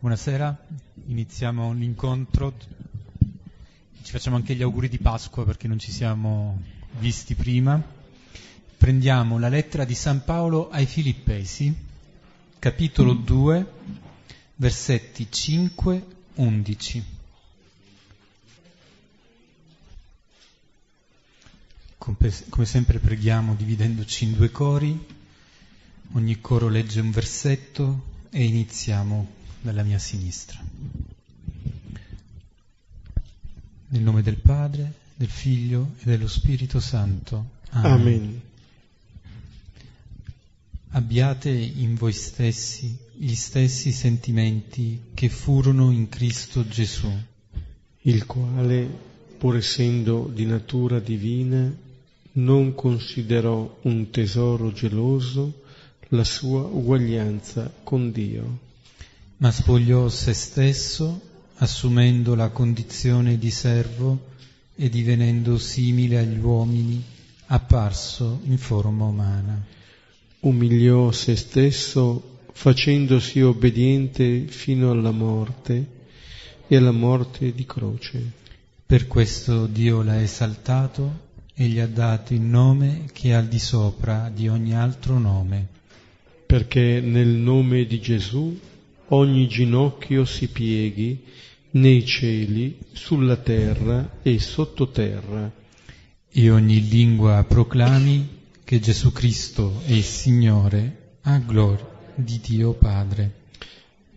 Buonasera, iniziamo l'incontro. Ci facciamo anche gli auguri di Pasqua perché non ci siamo visti prima. Prendiamo la lettera di San Paolo ai Filippesi, capitolo 2, versetti 5-11. Come sempre preghiamo dividendoci in due cori, ogni coro legge un versetto e iniziamo dalla mia sinistra. Nel nome del Padre, del Figlio e dello Spirito Santo. Amen. Amen. Abbiate in voi stessi gli stessi sentimenti che furono in Cristo Gesù, il quale, pur essendo di natura divina, non considerò un tesoro geloso la sua uguaglianza con Dio ma spogliò se stesso, assumendo la condizione di servo e divenendo simile agli uomini, apparso in forma umana. Umiliò se stesso, facendosi obbediente fino alla morte e alla morte di croce. Per questo Dio l'ha esaltato e gli ha dato il nome che è al di sopra di ogni altro nome. Perché nel nome di Gesù ogni ginocchio si pieghi nei cieli, sulla terra e sottoterra. E ogni lingua proclami che Gesù Cristo è il Signore, a gloria di Dio Padre.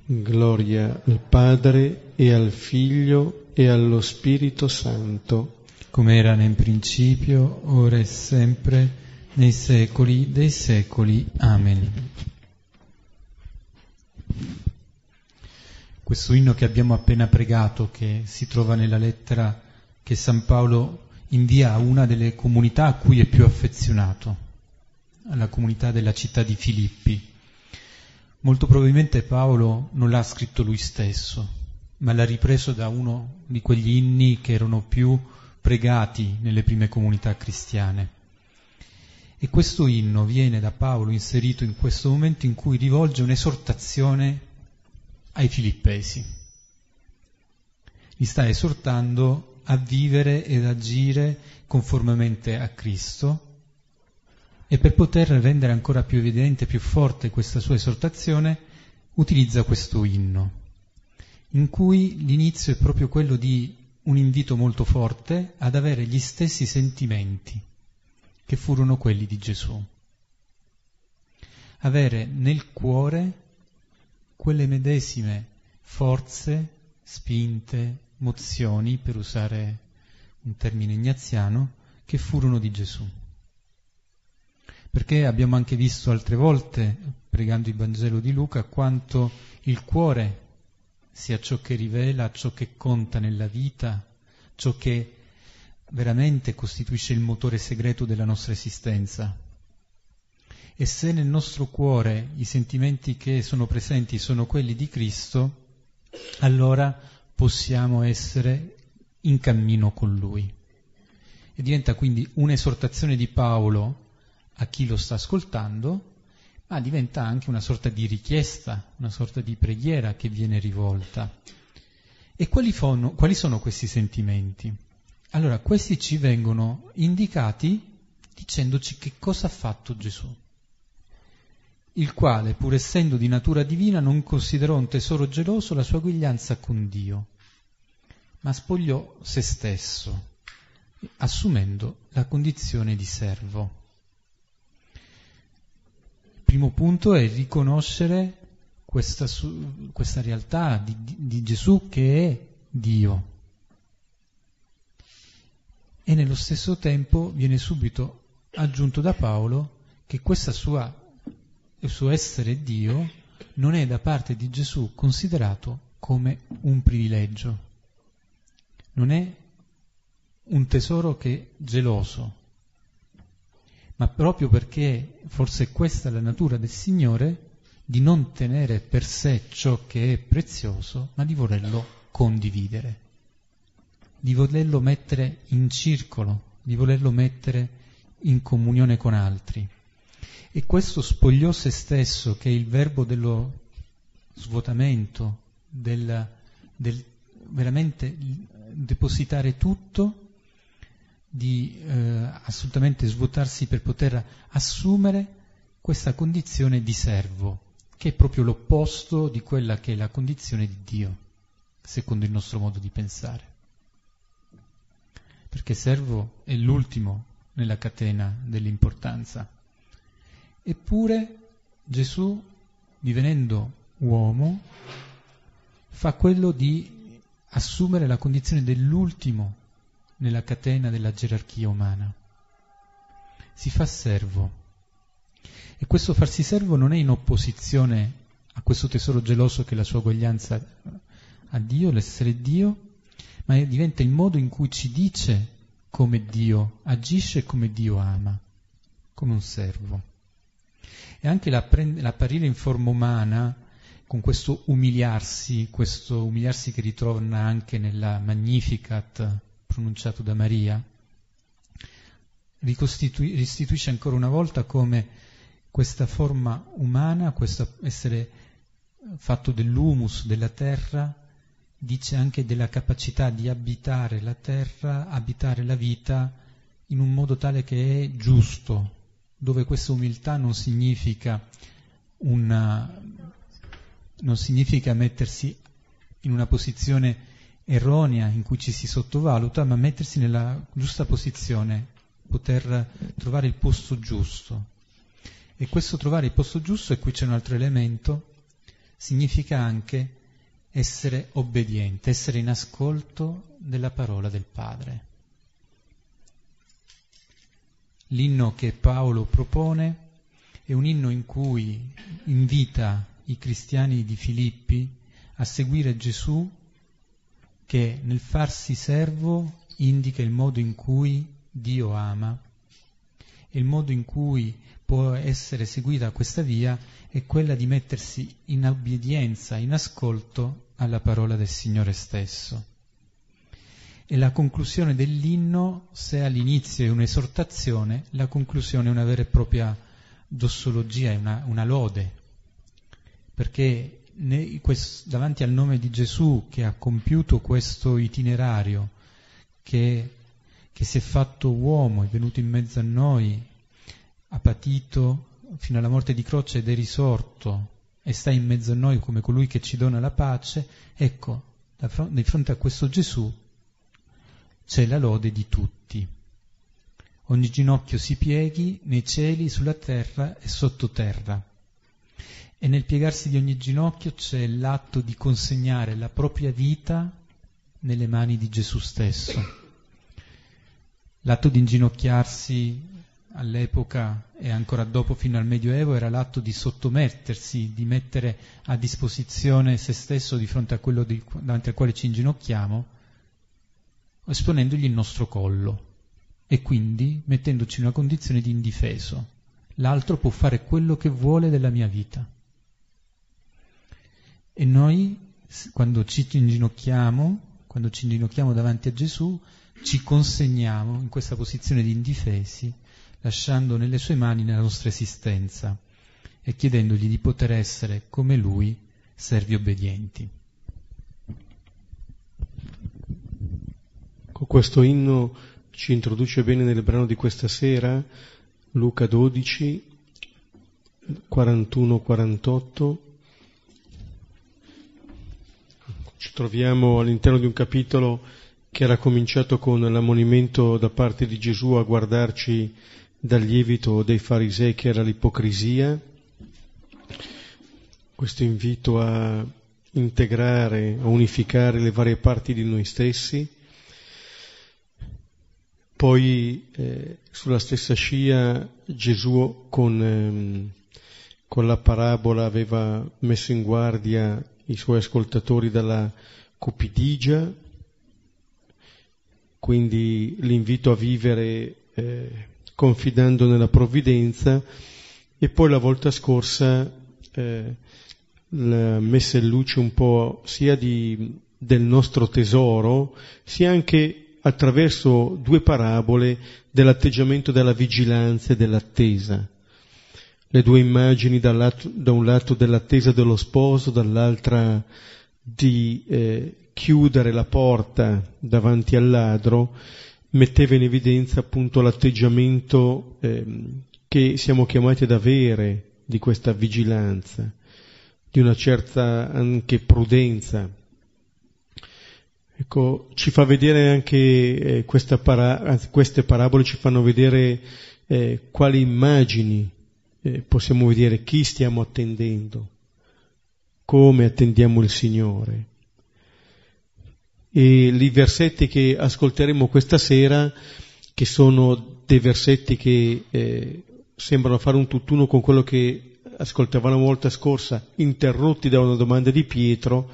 Gloria al Padre e al Figlio e allo Spirito Santo. Come era nel principio, ora e sempre, nei secoli dei secoli. Amen. Questo inno che abbiamo appena pregato, che si trova nella lettera che San Paolo invia a una delle comunità a cui è più affezionato, alla comunità della città di Filippi. Molto probabilmente Paolo non l'ha scritto lui stesso, ma l'ha ripreso da uno di quegli inni che erano più pregati nelle prime comunità cristiane. E questo inno viene da Paolo inserito in questo momento in cui rivolge un'esortazione ai filippesi. Li sta esortando a vivere ed agire conformemente a Cristo e per poter rendere ancora più evidente, più forte questa sua esortazione, utilizza questo inno, in cui l'inizio è proprio quello di un invito molto forte ad avere gli stessi sentimenti che furono quelli di Gesù. Avere nel cuore quelle medesime forze, spinte, mozioni, per usare un termine ignaziano, che furono di Gesù. Perché abbiamo anche visto altre volte, pregando il Vangelo di Luca, quanto il cuore sia ciò che rivela, ciò che conta nella vita, ciò che veramente costituisce il motore segreto della nostra esistenza. E se nel nostro cuore i sentimenti che sono presenti sono quelli di Cristo, allora possiamo essere in cammino con Lui. E diventa quindi un'esortazione di Paolo a chi lo sta ascoltando, ma diventa anche una sorta di richiesta, una sorta di preghiera che viene rivolta. E quali, fono, quali sono questi sentimenti? Allora, questi ci vengono indicati dicendoci che cosa ha fatto Gesù il quale, pur essendo di natura divina, non considerò un tesoro geloso la sua guiglianza con Dio, ma spogliò se stesso, assumendo la condizione di servo. Il primo punto è riconoscere questa, questa realtà di, di Gesù che è Dio. E nello stesso tempo viene subito aggiunto da Paolo che questa sua il suo essere Dio non è da parte di Gesù considerato come un privilegio, non è un tesoro che è geloso, ma proprio perché forse questa è la natura del Signore di non tenere per sé ciò che è prezioso, ma di volerlo condividere, di volerlo mettere in circolo, di volerlo mettere in comunione con altri. E questo spogliò se stesso, che è il verbo dello svuotamento, del, del veramente depositare tutto, di eh, assolutamente svuotarsi per poter assumere questa condizione di servo, che è proprio l'opposto di quella che è la condizione di Dio, secondo il nostro modo di pensare. Perché servo è l'ultimo nella catena dell'importanza. Eppure Gesù, divenendo uomo, fa quello di assumere la condizione dell'ultimo nella catena della gerarchia umana. Si fa servo. E questo farsi servo non è in opposizione a questo tesoro geloso che è la sua uguaglianza a Dio, l'essere Dio, ma diventa il modo in cui ci dice come Dio agisce e come Dio ama, come un servo. E anche l'apparire in forma umana, con questo umiliarsi, questo umiliarsi che ritorna anche nella Magnificat pronunciato da Maria, restituisce ancora una volta come questa forma umana, questo essere fatto dell'humus, della terra, dice anche della capacità di abitare la terra, abitare la vita in un modo tale che è giusto, dove questa umiltà non significa, una, non significa mettersi in una posizione erronea in cui ci si sottovaluta, ma mettersi nella giusta posizione, poter trovare il posto giusto. E questo trovare il posto giusto, e qui c'è un altro elemento, significa anche essere obbediente, essere in ascolto della parola del Padre. L'inno che Paolo propone è un inno in cui invita i cristiani di Filippi a seguire Gesù che nel farsi servo indica il modo in cui Dio ama e il modo in cui può essere seguita questa via è quella di mettersi in obbedienza, in ascolto alla parola del Signore stesso. E la conclusione dell'inno, se all'inizio è un'esortazione, la conclusione è una vera e propria dossologia, è una, una lode, perché ne, quest, davanti al nome di Gesù che ha compiuto questo itinerario, che, che si è fatto uomo, è venuto in mezzo a noi, ha patito fino alla morte di croce ed è risorto e sta in mezzo a noi come colui che ci dona la pace, ecco, di fronte a questo Gesù c'è la lode di tutti. Ogni ginocchio si pieghi nei cieli, sulla terra e sottoterra. E nel piegarsi di ogni ginocchio c'è l'atto di consegnare la propria vita nelle mani di Gesù stesso. L'atto di inginocchiarsi all'epoca e ancora dopo fino al Medioevo era l'atto di sottomettersi, di mettere a disposizione se stesso di fronte a quello di, davanti al quale ci inginocchiamo, esponendogli il nostro collo e quindi mettendoci in una condizione di indifeso. L'altro può fare quello che vuole della mia vita. E noi, quando ci inginocchiamo, quando ci inginocchiamo davanti a Gesù, ci consegniamo in questa posizione di indifesi lasciando nelle sue mani la nostra esistenza e chiedendogli di poter essere come lui servi obbedienti. Questo inno ci introduce bene nel brano di questa sera, Luca 12, 41-48. Ci troviamo all'interno di un capitolo che era cominciato con l'ammonimento da parte di Gesù a guardarci dal lievito dei farisei che era l'ipocrisia, questo invito a integrare, a unificare le varie parti di noi stessi. Poi eh, sulla stessa scia Gesù con, ehm, con la parabola aveva messo in guardia i suoi ascoltatori dalla cupidigia, quindi l'invito a vivere eh, confidando nella provvidenza. E poi la volta scorsa eh, la messa in luce un po' sia di, del nostro tesoro, sia anche attraverso due parabole dell'atteggiamento della vigilanza e dell'attesa. Le due immagini da un lato dell'attesa dello sposo, dall'altra di eh, chiudere la porta davanti al ladro metteva in evidenza appunto l'atteggiamento eh, che siamo chiamati ad avere di questa vigilanza, di una certa anche prudenza. Ecco, ci fa vedere anche eh, para- queste parabole ci fanno vedere eh, quali immagini eh, possiamo vedere, chi stiamo attendendo, come attendiamo il Signore. E i versetti che ascolteremo questa sera, che sono dei versetti che eh, sembrano fare un tutt'uno con quello che ascoltavamo la volta scorsa, interrotti da una domanda di Pietro,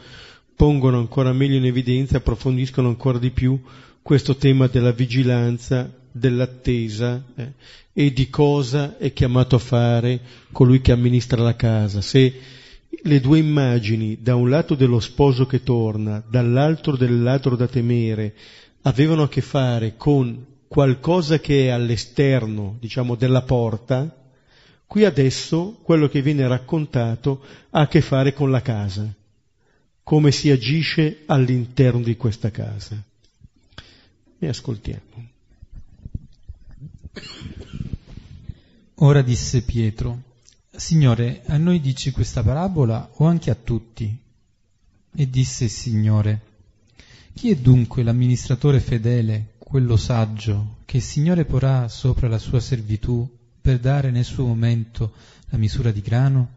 pongono ancora meglio in evidenza, approfondiscono ancora di più questo tema della vigilanza, dell'attesa eh, e di cosa è chiamato a fare colui che amministra la casa. Se le due immagini, da un lato dello sposo che torna, dall'altro del ladro da temere, avevano a che fare con qualcosa che è all'esterno, diciamo, della porta, qui adesso quello che viene raccontato ha a che fare con la casa, come si agisce all'interno di questa casa. E ascoltiamo. Ora disse Pietro, Signore, a noi dici questa parabola o anche a tutti? E disse il Signore, chi è dunque l'amministratore fedele, quello saggio, che il Signore porrà sopra la sua servitù per dare nel suo momento la misura di grano?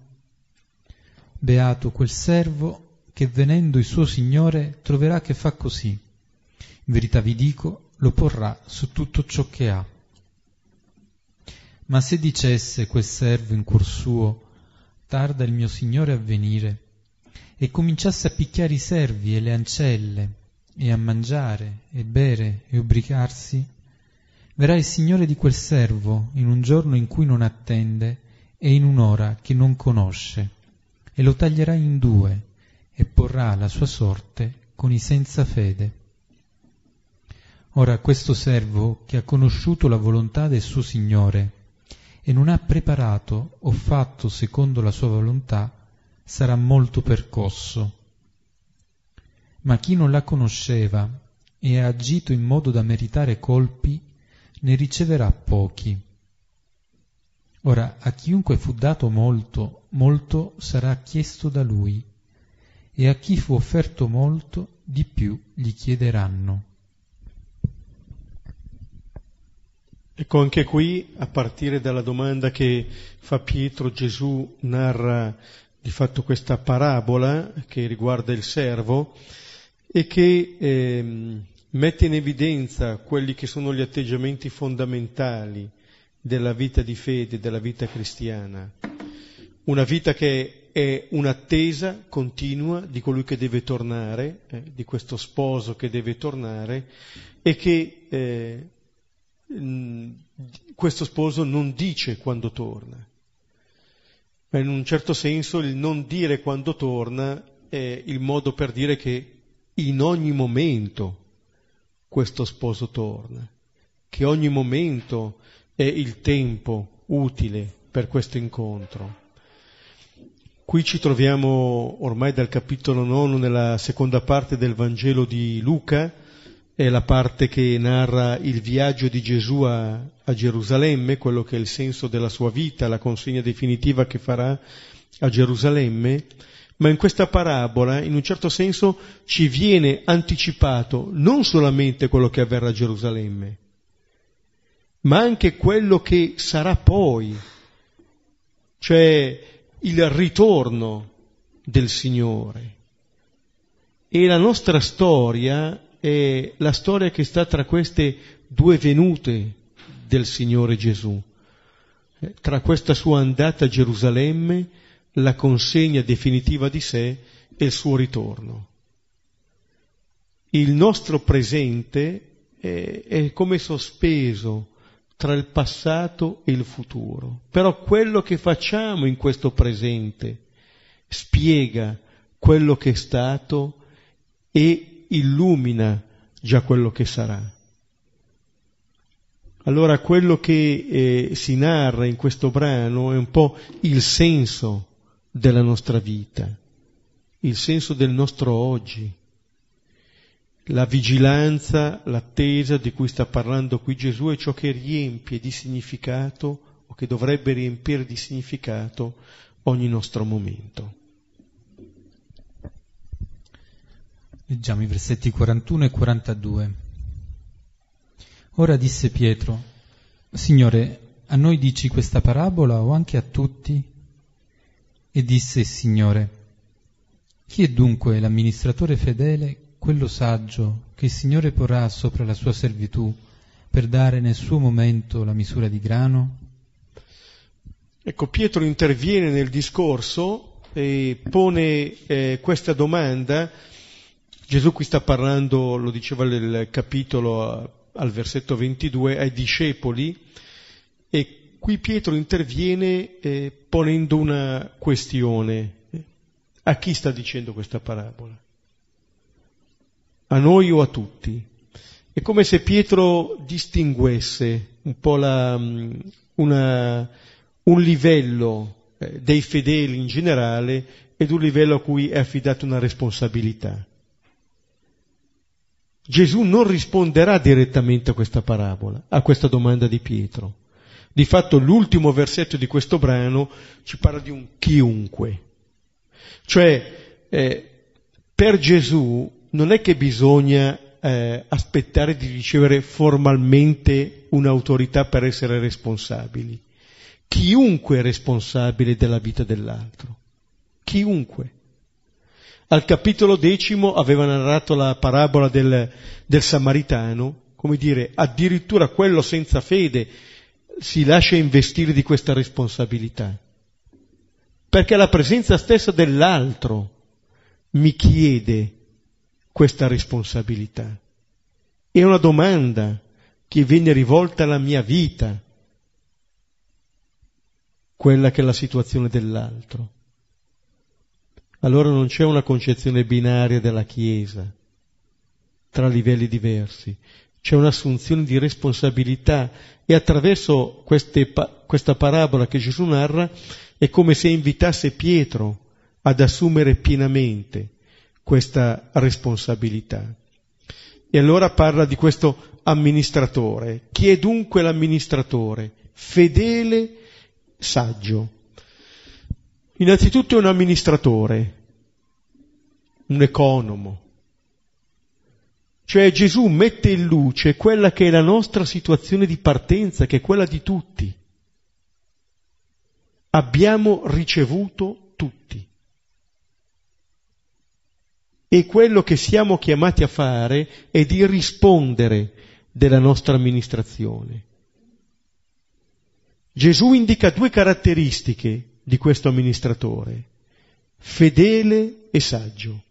Beato quel servo che venendo il suo Signore troverà che fa così. In verità vi dico, lo porrà su tutto ciò che ha. Ma se dicesse quel servo in cuor suo, tarda il mio Signore a venire, e cominciasse a picchiare i servi e le ancelle, e a mangiare, e bere, e ubriacarsi, verrà il Signore di quel servo in un giorno in cui non attende e in un'ora che non conosce, e lo taglierà in due, e porrà la sua sorte con i senza fede. Ora questo servo che ha conosciuto la volontà del suo Signore, e non ha preparato o fatto secondo la sua volontà, sarà molto percosso. Ma chi non la conosceva e ha agito in modo da meritare colpi, ne riceverà pochi. Ora, a chiunque fu dato molto, molto sarà chiesto da lui, e a chi fu offerto molto, di più gli chiederanno. Ecco, anche qui, a partire dalla domanda che fa Pietro, Gesù narra di fatto questa parabola che riguarda il servo e che eh, mette in evidenza quelli che sono gli atteggiamenti fondamentali della vita di fede, della vita cristiana. Una vita che è un'attesa continua di colui che deve tornare, eh, di questo sposo che deve tornare e che eh, questo sposo non dice quando torna. Ma in un certo senso il non dire quando torna è il modo per dire che in ogni momento questo sposo torna, che ogni momento è il tempo utile per questo incontro. Qui ci troviamo ormai dal capitolo nono nella seconda parte del Vangelo di Luca, è la parte che narra il viaggio di Gesù a, a, Gerusalemme, quello che è il senso della sua vita, la consegna definitiva che farà a Gerusalemme, ma in questa parabola, in un certo senso, ci viene anticipato non solamente quello che avverrà a Gerusalemme, ma anche quello che sarà poi, cioè il ritorno del Signore. E la nostra storia è la storia che sta tra queste due venute del Signore Gesù, eh, tra questa sua andata a Gerusalemme, la consegna definitiva di sé e il suo ritorno. Il nostro presente è, è come sospeso tra il passato e il futuro, però quello che facciamo in questo presente spiega quello che è stato e illumina già quello che sarà. Allora quello che eh, si narra in questo brano è un po' il senso della nostra vita. il senso del nostro oggi, la vigilanza, l'attesa di cui sta parlando qui Gesù è ciò che riempie di significato o che dovrebbe riempire di significato ogni nostro momento. Leggiamo i versetti 41 e 42. Ora disse Pietro, Signore, a noi dici questa parabola o anche a tutti? E disse il Signore, chi è dunque l'amministratore fedele quello saggio che il Signore porrà sopra la sua servitù per dare nel suo momento la misura di grano? Ecco, Pietro interviene nel discorso e pone eh, questa domanda. Gesù qui sta parlando, lo diceva nel capitolo al versetto 22, ai discepoli e qui Pietro interviene eh, ponendo una questione. A chi sta dicendo questa parabola? A noi o a tutti. È come se Pietro distinguesse un po' la, mm, una, un livello eh, dei fedeli in generale ed un livello a cui è affidata una responsabilità. Gesù non risponderà direttamente a questa parabola, a questa domanda di Pietro. Di fatto l'ultimo versetto di questo brano ci parla di un chiunque. Cioè, eh, per Gesù non è che bisogna eh, aspettare di ricevere formalmente un'autorità per essere responsabili. Chiunque è responsabile della vita dell'altro. Chiunque. Al capitolo decimo aveva narrato la parabola del, del Samaritano, come dire, addirittura quello senza fede si lascia investire di questa responsabilità. Perché la presenza stessa dell'altro mi chiede questa responsabilità. È una domanda che viene rivolta alla mia vita, quella che è la situazione dell'altro. Allora non c'è una concezione binaria della Chiesa tra livelli diversi, c'è un'assunzione di responsabilità e attraverso queste, questa parabola che Gesù narra è come se invitasse Pietro ad assumere pienamente questa responsabilità. E allora parla di questo amministratore. Chi è dunque l'amministratore? Fedele, saggio. Innanzitutto è un amministratore, un economo. Cioè Gesù mette in luce quella che è la nostra situazione di partenza, che è quella di tutti. Abbiamo ricevuto tutti. E quello che siamo chiamati a fare è di rispondere della nostra amministrazione. Gesù indica due caratteristiche di questo amministratore, fedele e saggio,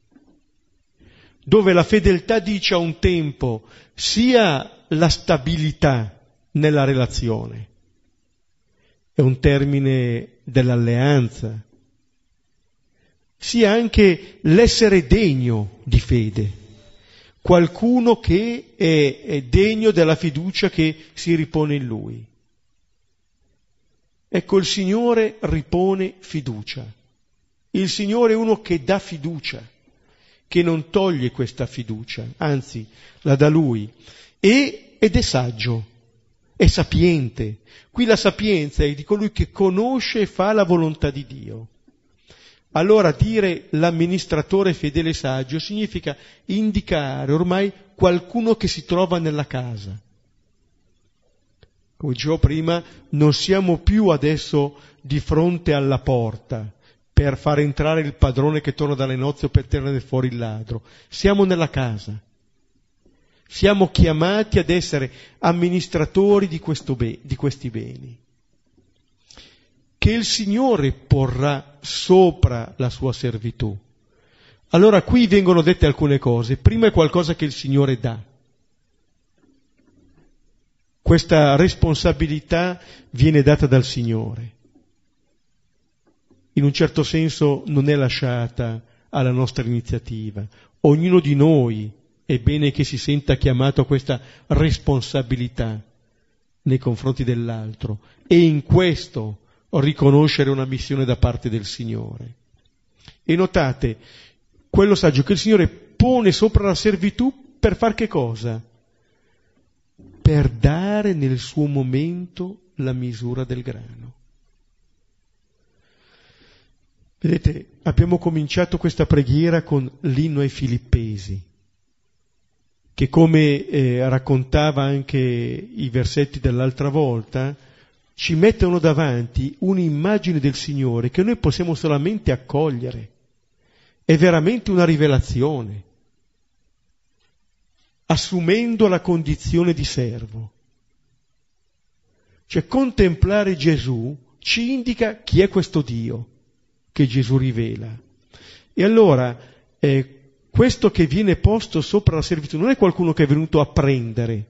dove la fedeltà dice a un tempo sia la stabilità nella relazione, è un termine dell'alleanza, sia anche l'essere degno di fede, qualcuno che è, è degno della fiducia che si ripone in lui. Ecco, il Signore ripone fiducia. Il Signore è uno che dà fiducia, che non toglie questa fiducia, anzi la dà Lui. E, ed è saggio, è sapiente. Qui la sapienza è di colui che conosce e fa la volontà di Dio. Allora dire l'amministratore fedele e saggio significa indicare ormai qualcuno che si trova nella casa. Come dicevo prima, non siamo più adesso di fronte alla porta per far entrare il padrone che torna dalle nozze o per tenere fuori il ladro. Siamo nella casa. Siamo chiamati ad essere amministratori di, be- di questi beni che il Signore porrà sopra la sua servitù. Allora qui vengono dette alcune cose. Prima è qualcosa che il Signore dà. Questa responsabilità viene data dal Signore. In un certo senso non è lasciata alla nostra iniziativa. Ognuno di noi è bene che si senta chiamato a questa responsabilità nei confronti dell'altro e in questo riconoscere una missione da parte del Signore. E notate, quello saggio che il Signore pone sopra la servitù per far che cosa? Per dare nel suo momento la misura del grano. Vedete, abbiamo cominciato questa preghiera con l'inno ai Filippesi, che come eh, raccontava anche i versetti dell'altra volta, ci mettono davanti un'immagine del Signore che noi possiamo solamente accogliere. È veramente una rivelazione, assumendo la condizione di servo. Cioè contemplare Gesù ci indica chi è questo Dio che Gesù rivela. E allora eh, questo che viene posto sopra la servitù non è qualcuno che è venuto a prendere,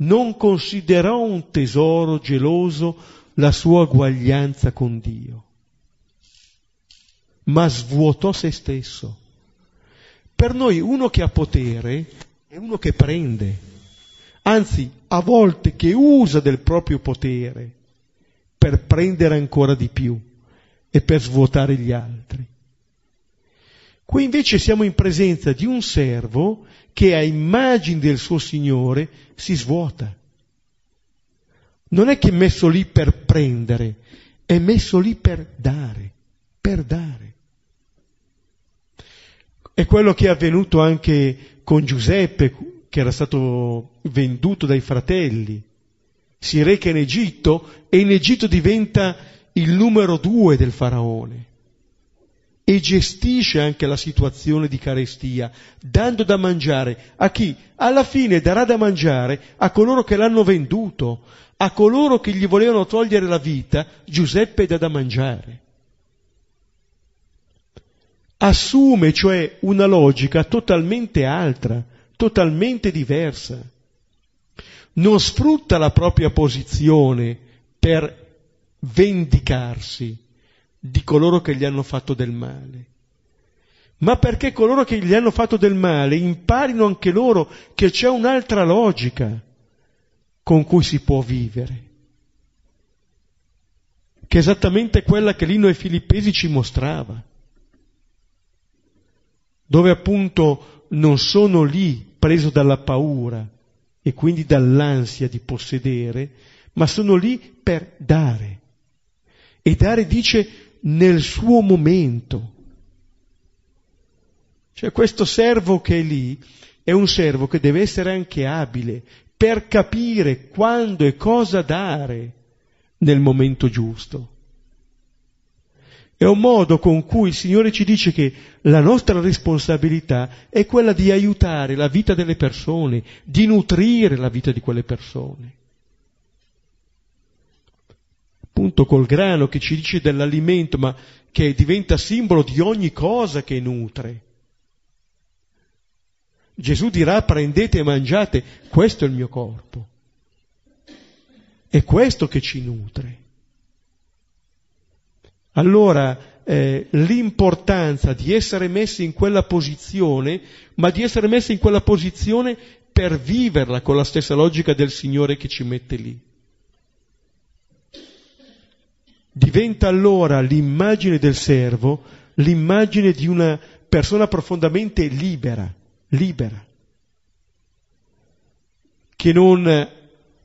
non considerò un tesoro geloso la sua uguaglianza con Dio, ma svuotò se stesso. Per noi uno che ha potere è uno che prende, anzi a volte che usa del proprio potere per prendere ancora di più e per svuotare gli altri. Qui invece siamo in presenza di un servo che a immagine del suo Signore si svuota. Non è che è messo lì per prendere, è messo lì per dare, per dare. È quello che è avvenuto anche con Giuseppe, che era stato venduto dai fratelli. Si reca in Egitto e in Egitto diventa il numero due del faraone e gestisce anche la situazione di carestia, dando da mangiare a chi? Alla fine darà da mangiare a coloro che l'hanno venduto, a coloro che gli volevano togliere la vita, Giuseppe dà da mangiare. Assume cioè una logica totalmente altra, totalmente diversa. Non sfrutta la propria posizione per vendicarsi di coloro che gli hanno fatto del male, ma perché coloro che gli hanno fatto del male imparino anche loro che c'è un'altra logica con cui si può vivere, che è esattamente quella che l'Ino ai Filippesi ci mostrava, dove appunto non sono lì preso dalla paura e quindi dall'ansia di possedere, ma sono lì per dare. E dare, dice, nel suo momento. Cioè questo servo che è lì è un servo che deve essere anche abile per capire quando e cosa dare nel momento giusto. È un modo con cui il Signore ci dice che la nostra responsabilità è quella di aiutare la vita delle persone, di nutrire la vita di quelle persone appunto col grano che ci dice dell'alimento, ma che diventa simbolo di ogni cosa che nutre. Gesù dirà prendete e mangiate, questo è il mio corpo. È questo che ci nutre. Allora eh, l'importanza di essere messi in quella posizione, ma di essere messi in quella posizione per viverla con la stessa logica del Signore che ci mette lì. Diventa allora l'immagine del servo, l'immagine di una persona profondamente libera, libera, che non,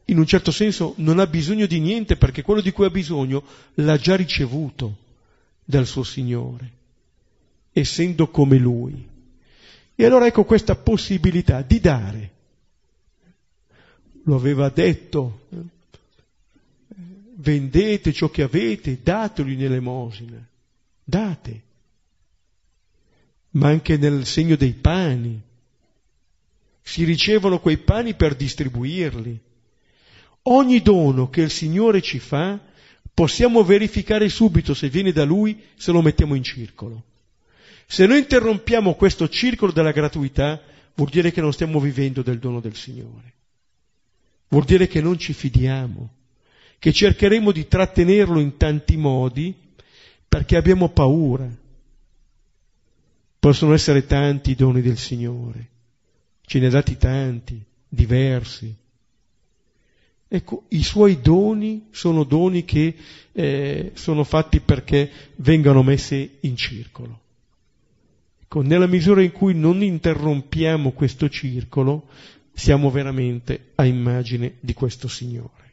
in un certo senso, non ha bisogno di niente perché quello di cui ha bisogno l'ha già ricevuto dal suo Signore, essendo come Lui. E allora ecco questa possibilità di dare. Lo aveva detto eh, vendete ciò che avete, datelo in elemosina, date, ma anche nel segno dei pani. Si ricevono quei pani per distribuirli. Ogni dono che il Signore ci fa, possiamo verificare subito se viene da Lui, se lo mettiamo in circolo. Se noi interrompiamo questo circolo della gratuità, vuol dire che non stiamo vivendo del dono del Signore. Vuol dire che non ci fidiamo che cercheremo di trattenerlo in tanti modi perché abbiamo paura. Possono essere tanti i doni del Signore, ce ne ha dati tanti, diversi. Ecco, i suoi doni sono doni che eh, sono fatti perché vengano messi in circolo, Ecco, nella misura in cui non interrompiamo questo circolo, siamo veramente a immagine di questo Signore.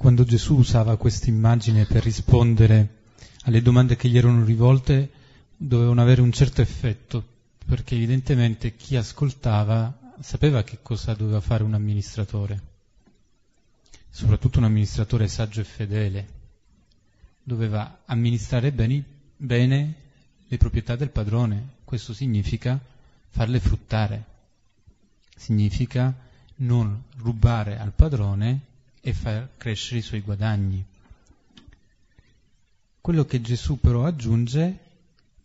Quando Gesù usava questa immagine per rispondere alle domande che gli erano rivolte, dovevano avere un certo effetto, perché evidentemente chi ascoltava sapeva che cosa doveva fare un amministratore, soprattutto un amministratore saggio e fedele. Doveva amministrare bene, bene le proprietà del padrone, questo significa farle fruttare, significa non rubare al padrone e far crescere i suoi guadagni. Quello che Gesù però aggiunge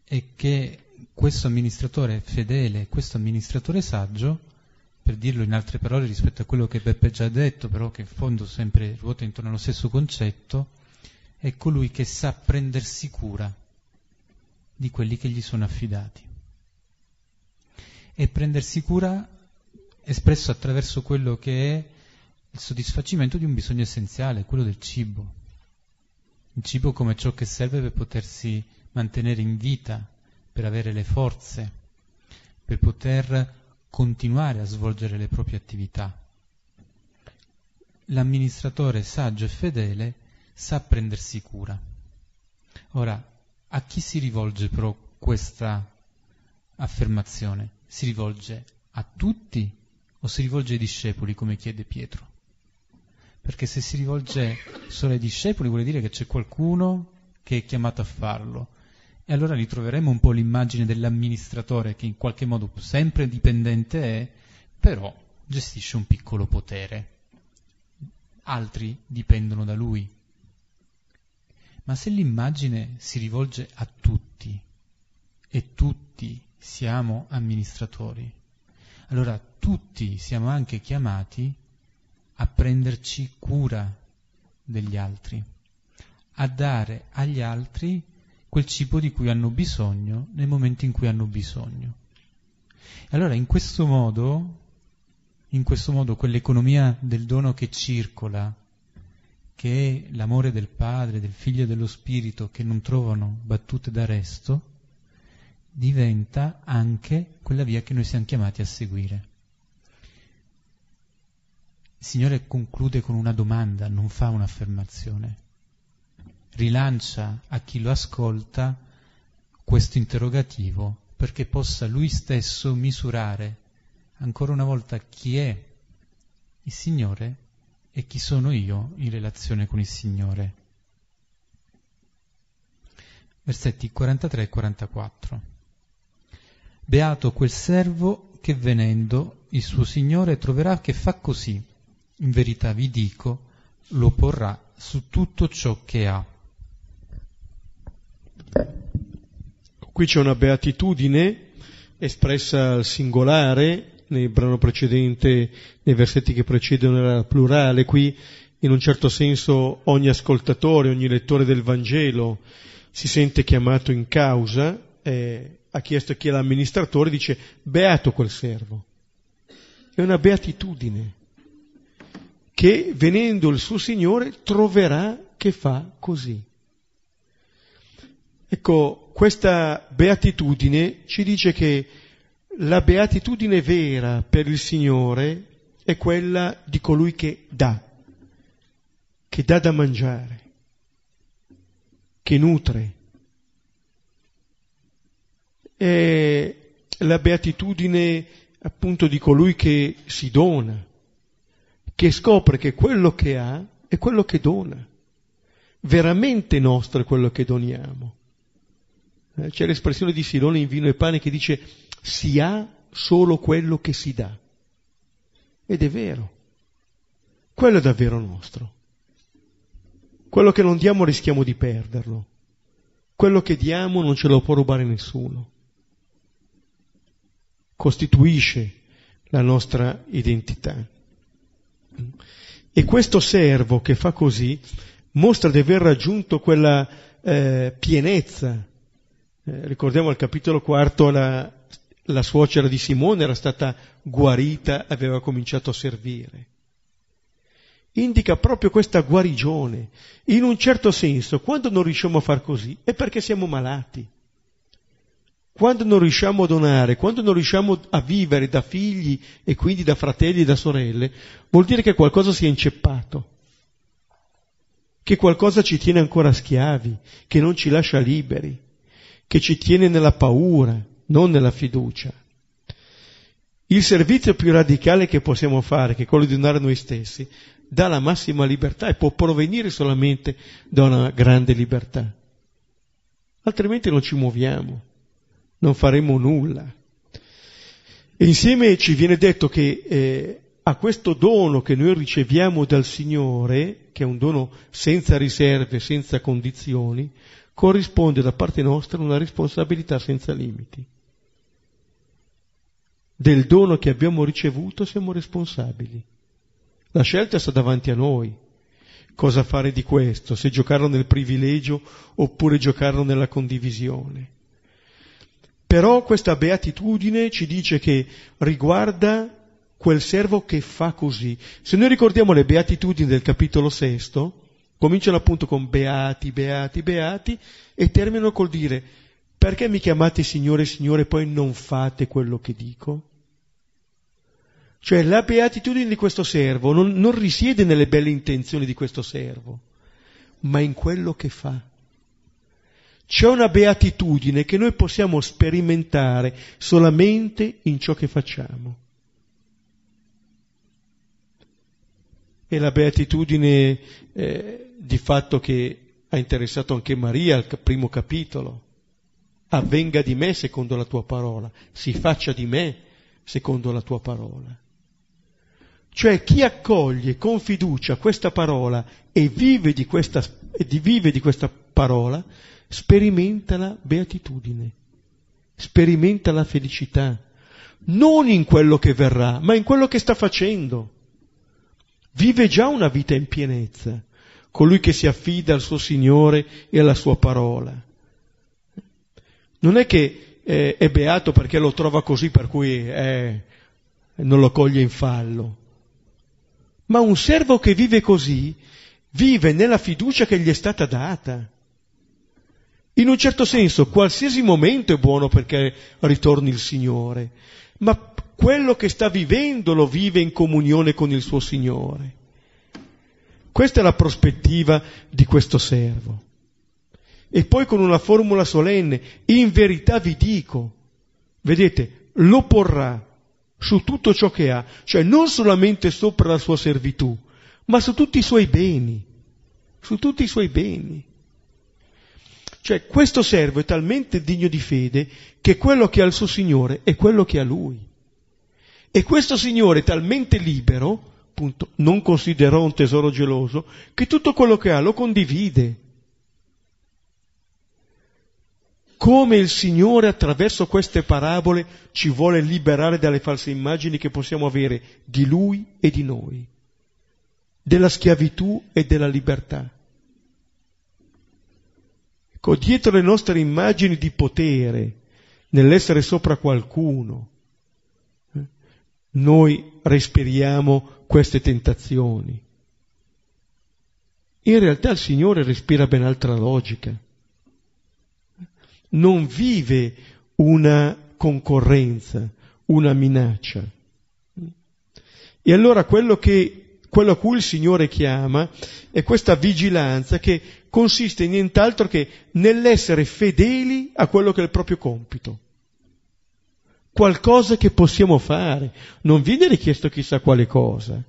è che questo amministratore fedele, questo amministratore saggio, per dirlo in altre parole rispetto a quello che Beppe già ha detto, però che in fondo sempre ruota intorno allo stesso concetto, è colui che sa prendersi cura di quelli che gli sono affidati. E prendersi cura espresso attraverso quello che è il soddisfacimento di un bisogno essenziale, quello del cibo. Il cibo come ciò che serve per potersi mantenere in vita, per avere le forze, per poter continuare a svolgere le proprie attività. L'amministratore saggio e fedele sa prendersi cura. Ora, a chi si rivolge però questa affermazione? Si rivolge a tutti o si rivolge ai discepoli, come chiede Pietro? Perché se si rivolge solo ai discepoli vuol dire che c'è qualcuno che è chiamato a farlo. E allora ritroveremo un po' l'immagine dell'amministratore che in qualche modo sempre dipendente è, però gestisce un piccolo potere. Altri dipendono da lui. Ma se l'immagine si rivolge a tutti e tutti siamo amministratori, allora tutti siamo anche chiamati a prenderci cura degli altri, a dare agli altri quel cibo di cui hanno bisogno nel momento in cui hanno bisogno. E allora in questo modo, in questo modo quell'economia del dono che circola, che è l'amore del Padre, del Figlio e dello Spirito che non trovano battute d'arresto, diventa anche quella via che noi siamo chiamati a seguire. Il Signore conclude con una domanda, non fa un'affermazione. Rilancia a chi lo ascolta questo interrogativo perché possa lui stesso misurare ancora una volta chi è il Signore e chi sono io in relazione con il Signore. Versetti 43 e 44. Beato quel servo che venendo il suo Signore troverà che fa così in verità vi dico, lo porrà su tutto ciò che ha. Qui c'è una beatitudine espressa al singolare, nel brano precedente, nei versetti che precedono era plurale, qui in un certo senso ogni ascoltatore, ogni lettore del Vangelo si sente chiamato in causa, eh, ha chiesto chi è l'amministratore, dice beato quel servo. È una beatitudine che venendo il suo Signore troverà che fa così. Ecco, questa beatitudine ci dice che la beatitudine vera per il Signore è quella di colui che dà, che dà da mangiare, che nutre. È la beatitudine appunto di colui che si dona, che scopre che quello che ha è quello che dona. Veramente nostro è quello che doniamo. Eh, c'è l'espressione di Silone in vino e pane che dice si ha solo quello che si dà. Ed è vero. Quello è davvero nostro. Quello che non diamo rischiamo di perderlo. Quello che diamo non ce lo può rubare nessuno. Costituisce la nostra identità. E questo servo che fa così mostra di aver raggiunto quella eh, pienezza. Eh, ricordiamo al capitolo quarto la, la suocera di Simone era stata guarita, aveva cominciato a servire. indica proprio questa guarigione. In un certo senso, quando non riusciamo a far così, è perché siamo malati. Quando non riusciamo a donare, quando non riusciamo a vivere da figli e quindi da fratelli e da sorelle, vuol dire che qualcosa si è inceppato, che qualcosa ci tiene ancora schiavi, che non ci lascia liberi, che ci tiene nella paura, non nella fiducia. Il servizio più radicale che possiamo fare, che è quello di donare noi stessi, dà la massima libertà e può provenire solamente da una grande libertà. Altrimenti non ci muoviamo, non faremo nulla. E insieme ci viene detto che eh, a questo dono che noi riceviamo dal Signore, che è un dono senza riserve, senza condizioni, corrisponde da parte nostra una responsabilità senza limiti. Del dono che abbiamo ricevuto siamo responsabili. La scelta sta davanti a noi. Cosa fare di questo? Se giocarlo nel privilegio oppure giocarlo nella condivisione. Però questa beatitudine ci dice che riguarda quel servo che fa così. Se noi ricordiamo le beatitudini del capitolo sesto, cominciano appunto con beati, beati, beati e terminano col dire perché mi chiamate Signore, Signore e poi non fate quello che dico? Cioè la beatitudine di questo servo non, non risiede nelle belle intenzioni di questo servo, ma in quello che fa. C'è una beatitudine che noi possiamo sperimentare solamente in ciò che facciamo. E la beatitudine eh, di fatto che ha interessato anche Maria al primo capitolo. Avvenga di me secondo la tua parola, si faccia di me secondo la tua parola. Cioè chi accoglie con fiducia questa parola e vive di questa, e vive di questa parola, sperimenta la beatitudine, sperimenta la felicità, non in quello che verrà, ma in quello che sta facendo. Vive già una vita in pienezza, colui che si affida al suo Signore e alla sua parola. Non è che eh, è beato perché lo trova così, per cui eh, non lo coglie in fallo. Ma un servo che vive così vive nella fiducia che gli è stata data. In un certo senso, qualsiasi momento è buono perché ritorni il Signore, ma quello che sta vivendo lo vive in comunione con il suo Signore. Questa è la prospettiva di questo servo. E poi con una formula solenne, in verità vi dico, vedete, lo porrà su tutto ciò che ha, cioè non solamente sopra la sua servitù, ma su tutti i suoi beni, su tutti i suoi beni. Cioè questo servo è talmente degno di fede che quello che ha il suo Signore è quello che ha lui. E questo Signore è talmente libero, appunto, non considerò un tesoro geloso, che tutto quello che ha lo condivide. come il Signore attraverso queste parabole ci vuole liberare dalle false immagini che possiamo avere di Lui e di noi, della schiavitù e della libertà. Ecco, dietro le nostre immagini di potere, nell'essere sopra qualcuno, eh, noi respiriamo queste tentazioni. In realtà il Signore respira ben altra logica non vive una concorrenza, una minaccia. E allora quello, che, quello a cui il Signore chiama è questa vigilanza che consiste in nient'altro che nell'essere fedeli a quello che è il proprio compito. Qualcosa che possiamo fare, non viene richiesto chissà quale cosa.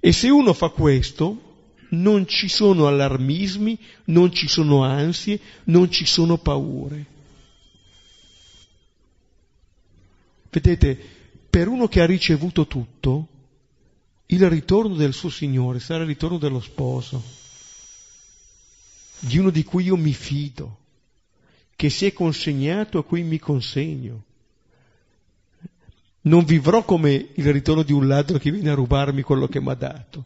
E se uno fa questo, non ci sono allarmismi, non ci sono ansie, non ci sono paure. Vedete, per uno che ha ricevuto tutto, il ritorno del suo Signore sarà il ritorno dello sposo, di uno di cui io mi fido, che si è consegnato a cui mi consegno. Non vivrò come il ritorno di un ladro che viene a rubarmi quello che mi ha dato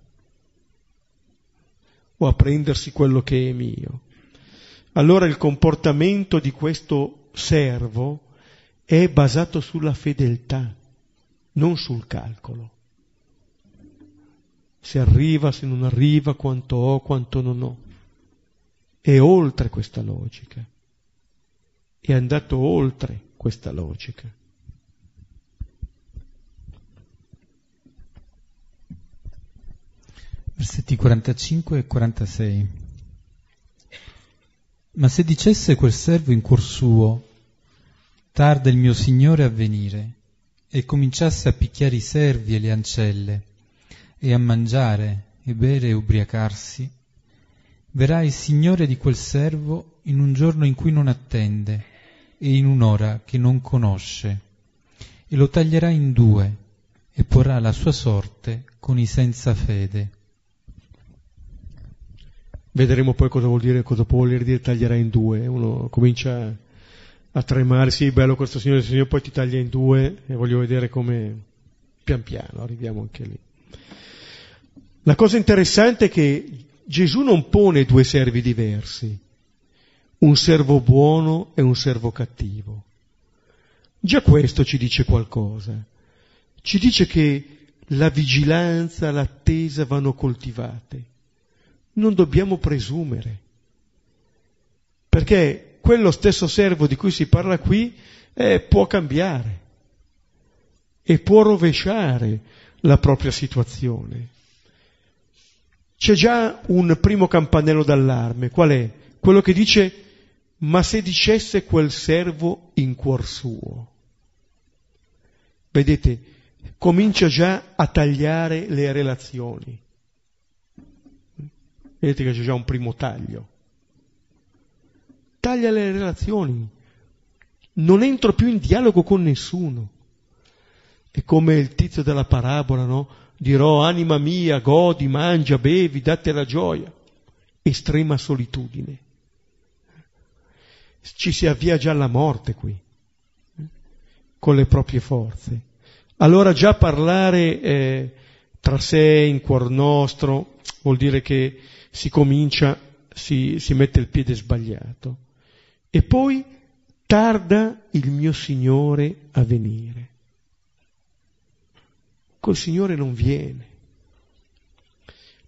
o a prendersi quello che è mio. Allora il comportamento di questo servo è basato sulla fedeltà, non sul calcolo. Se arriva, se non arriva, quanto ho, quanto non ho. È oltre questa logica. È andato oltre questa logica. Versetti 45 e 46. Ma se dicesse quel servo in cuor suo, tarda il mio Signore a venire, e cominciasse a picchiare i servi e le ancelle, e a mangiare e bere e ubriacarsi, verrà il Signore di quel servo in un giorno in cui non attende e in un'ora che non conosce, e lo taglierà in due e porrà la sua sorte con i senza fede. Vedremo poi cosa vuol dire, cosa può voler dire taglierà in due. Uno comincia a tremare, sì, bello questo Signore, il Signore poi ti taglia in due e voglio vedere come pian piano arriviamo anche lì. La cosa interessante è che Gesù non pone due servi diversi, un servo buono e un servo cattivo. Già questo ci dice qualcosa. Ci dice che la vigilanza, l'attesa vanno coltivate. Non dobbiamo presumere. Perché quello stesso servo di cui si parla qui eh, può cambiare e può rovesciare la propria situazione. C'è già un primo campanello d'allarme, qual è? Quello che dice, ma se dicesse quel servo in cuor suo. Vedete, comincia già a tagliare le relazioni. Vedete che c'è già un primo taglio. Taglia le relazioni. Non entro più in dialogo con nessuno. È come il tizio della parabola, no? Dirò anima mia, godi, mangia, bevi, date la gioia. Estrema solitudine. Ci si avvia già alla morte qui, con le proprie forze. Allora già parlare eh, tra sé in cuor nostro vuol dire che si comincia, si, si mette il piede sbagliato. E poi tarda il mio Signore a venire col Signore non viene.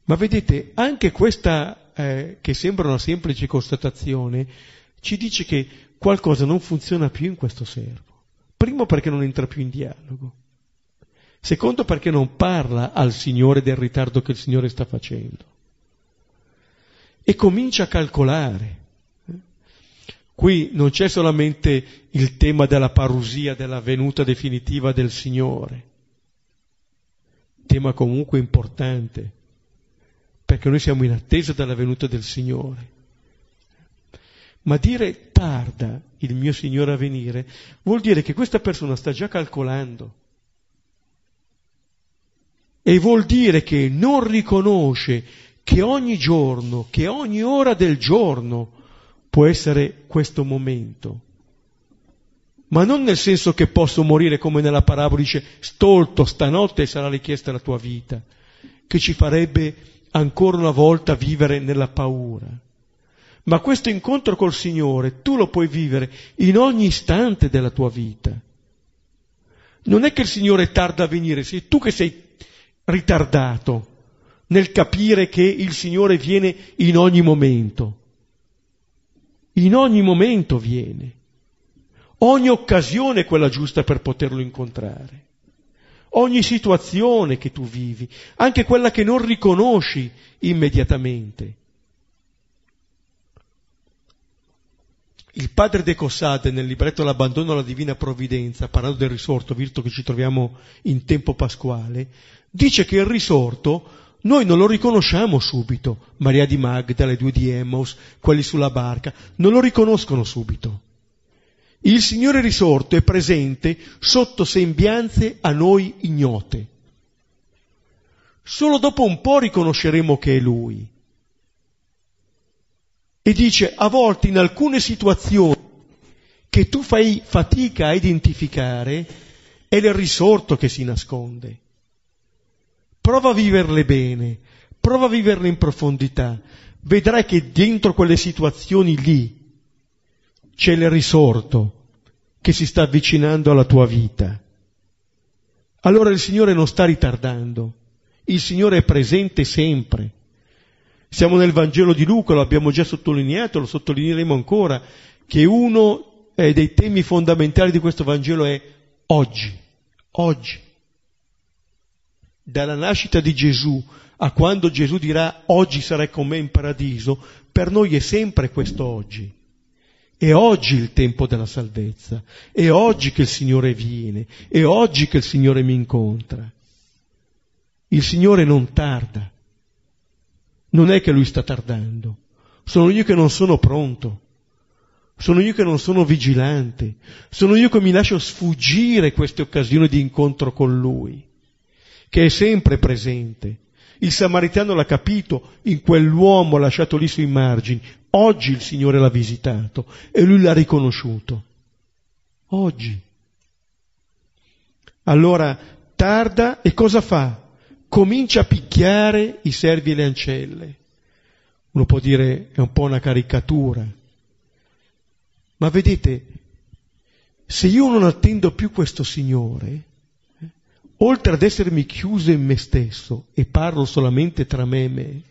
Ma vedete, anche questa, eh, che sembra una semplice constatazione, ci dice che qualcosa non funziona più in questo servo. Primo perché non entra più in dialogo. Secondo perché non parla al Signore del ritardo che il Signore sta facendo. E comincia a calcolare. Qui non c'è solamente il tema della parusia, della venuta definitiva del Signore, tema comunque importante, perché noi siamo in attesa della venuta del Signore. Ma dire tarda il mio Signore a venire vuol dire che questa persona sta già calcolando e vuol dire che non riconosce che ogni giorno, che ogni ora del giorno può essere questo momento ma non nel senso che posso morire come nella parabola dice stolto stanotte sarà richiesta la tua vita, che ci farebbe ancora una volta vivere nella paura. Ma questo incontro col Signore tu lo puoi vivere in ogni istante della tua vita. Non è che il Signore tarda a venire, sei tu che sei ritardato nel capire che il Signore viene in ogni momento. In ogni momento viene. Ogni occasione è quella giusta per poterlo incontrare. Ogni situazione che tu vivi, anche quella che non riconosci immediatamente. Il padre De Cossade nel libretto L'abbandono alla divina provvidenza, parlando del risorto, visto che ci troviamo in tempo pasquale, dice che il risorto noi non lo riconosciamo subito. Maria di Magda, le due di Emmaus, quelli sulla barca, non lo riconoscono subito. Il Signore risorto è presente sotto sembianze a noi ignote. Solo dopo un po' riconosceremo che è Lui. E dice, a volte in alcune situazioni che tu fai fatica a identificare, è il risorto che si nasconde. Prova a viverle bene, prova a viverle in profondità, vedrai che dentro quelle situazioni lì c'è il risorto che si sta avvicinando alla tua vita. Allora il Signore non sta ritardando, Il Signore è presente sempre. Siamo nel Vangelo di Luca, lo abbiamo già sottolineato, lo sottolineeremo ancora, che uno dei temi fondamentali di questo Vangelo è oggi, oggi. Dalla nascita di Gesù a quando Gesù dirà oggi sarai con me in paradiso, per noi è sempre questo oggi. È oggi il tempo della salvezza, è oggi che il Signore viene, è oggi che il Signore mi incontra. Il Signore non tarda, non è che Lui sta tardando, sono io che non sono pronto, sono io che non sono vigilante, sono io che mi lascio sfuggire queste occasioni di incontro con Lui, che è sempre presente. Il samaritano l'ha capito in quell'uomo lasciato lì sui margini, Oggi il Signore l'ha visitato e lui l'ha riconosciuto. Oggi. Allora tarda e cosa fa? Comincia a picchiare i servi e le ancelle. Uno può dire è un po' una caricatura. Ma vedete, se io non attendo più questo Signore, oltre ad essermi chiuso in me stesso e parlo solamente tra me e me,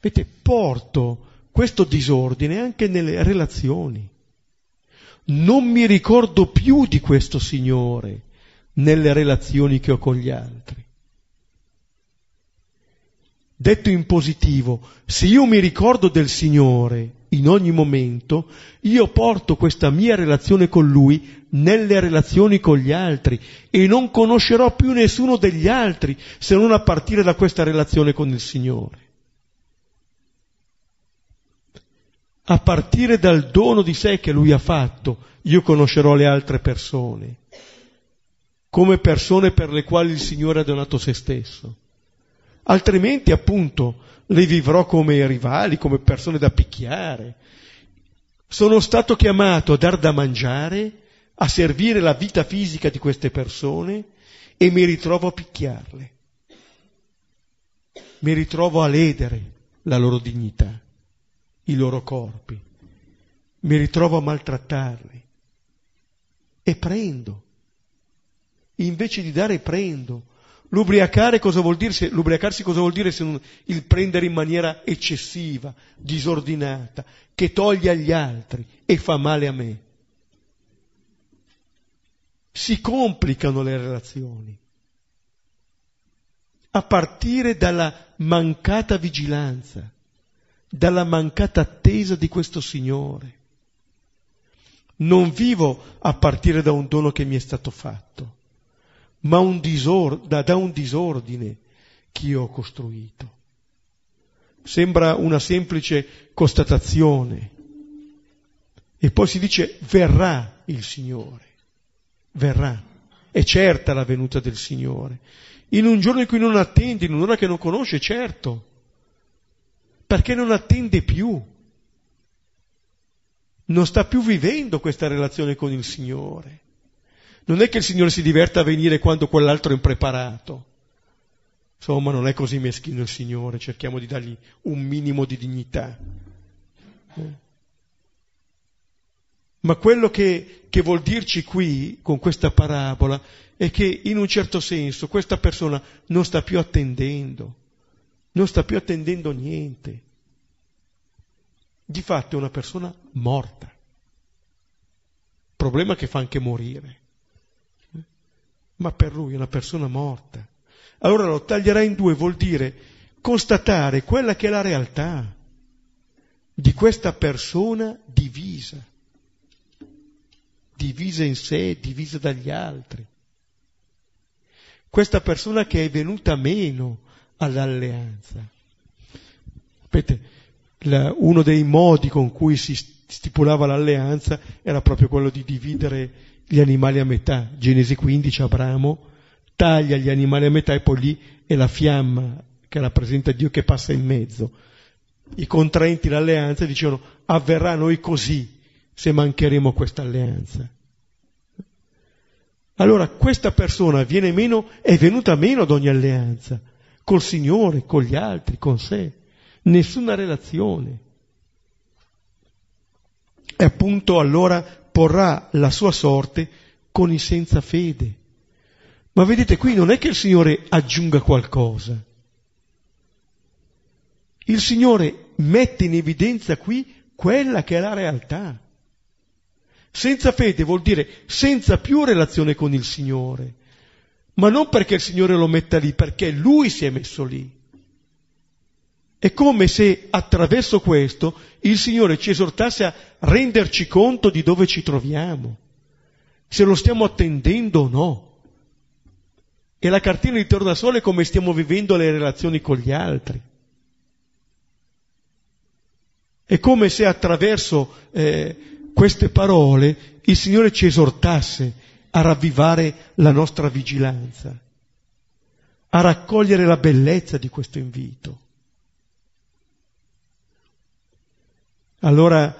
vedete, porto questo disordine anche nelle relazioni. Non mi ricordo più di questo Signore nelle relazioni che ho con gli altri. Detto in positivo, se io mi ricordo del Signore in ogni momento, io porto questa mia relazione con Lui nelle relazioni con gli altri e non conoscerò più nessuno degli altri se non a partire da questa relazione con il Signore. a partire dal dono di sé che lui ha fatto, io conoscerò le altre persone, come persone per le quali il Signore ha donato se stesso. Altrimenti, appunto, le vivrò come rivali, come persone da picchiare. Sono stato chiamato a dar da mangiare, a servire la vita fisica di queste persone e mi ritrovo a picchiarle. Mi ritrovo a ledere la loro dignità i loro corpi, mi ritrovo a maltrattarli e prendo. Invece di dare prendo. L'ubriacare cosa vuol dire? Se, l'ubriacarsi cosa vuol dire se non il prendere in maniera eccessiva, disordinata, che toglie agli altri e fa male a me? Si complicano le relazioni a partire dalla mancata vigilanza dalla mancata attesa di questo Signore. Non vivo a partire da un dono che mi è stato fatto, ma un disor- da, da un disordine che io ho costruito. Sembra una semplice constatazione. E poi si dice verrà il Signore, verrà. È certa la venuta del Signore. In un giorno in cui non attendi, in un'ora che non conosce, certo perché non attende più, non sta più vivendo questa relazione con il Signore. Non è che il Signore si diverta a venire quando quell'altro è impreparato. Insomma, non è così meschino il Signore, cerchiamo di dargli un minimo di dignità. Eh? Ma quello che, che vuol dirci qui, con questa parabola, è che in un certo senso questa persona non sta più attendendo non sta più attendendo niente. Di fatto è una persona morta. Problema che fa anche morire. Ma per lui è una persona morta. Allora lo taglierà in due vuol dire constatare quella che è la realtà di questa persona divisa, divisa in sé, divisa dagli altri. Questa persona che è venuta meno all'alleanza. Sapete, la, uno dei modi con cui si stipulava l'alleanza era proprio quello di dividere gli animali a metà. Genesi 15, Abramo taglia gli animali a metà e poi lì è la fiamma che rappresenta Dio che passa in mezzo. I contraenti l'alleanza dicevano avverrà a noi così se mancheremo questa alleanza. Allora questa persona viene meno, è venuta meno ad ogni alleanza col Signore, con gli altri, con sé, nessuna relazione. E appunto allora porrà la sua sorte con i senza fede. Ma vedete, qui non è che il Signore aggiunga qualcosa. Il Signore mette in evidenza qui quella che è la realtà. Senza fede vuol dire senza più relazione con il Signore, ma non perché il Signore lo metta lì, perché Lui si è messo lì. È come se attraverso questo il Signore ci esortasse a renderci conto di dove ci troviamo, se lo stiamo attendendo o no. E la cartina di tornasole è come stiamo vivendo le relazioni con gli altri. È come se attraverso eh, queste parole il Signore ci esortasse a ravvivare la nostra vigilanza, a raccogliere la bellezza di questo invito. Allora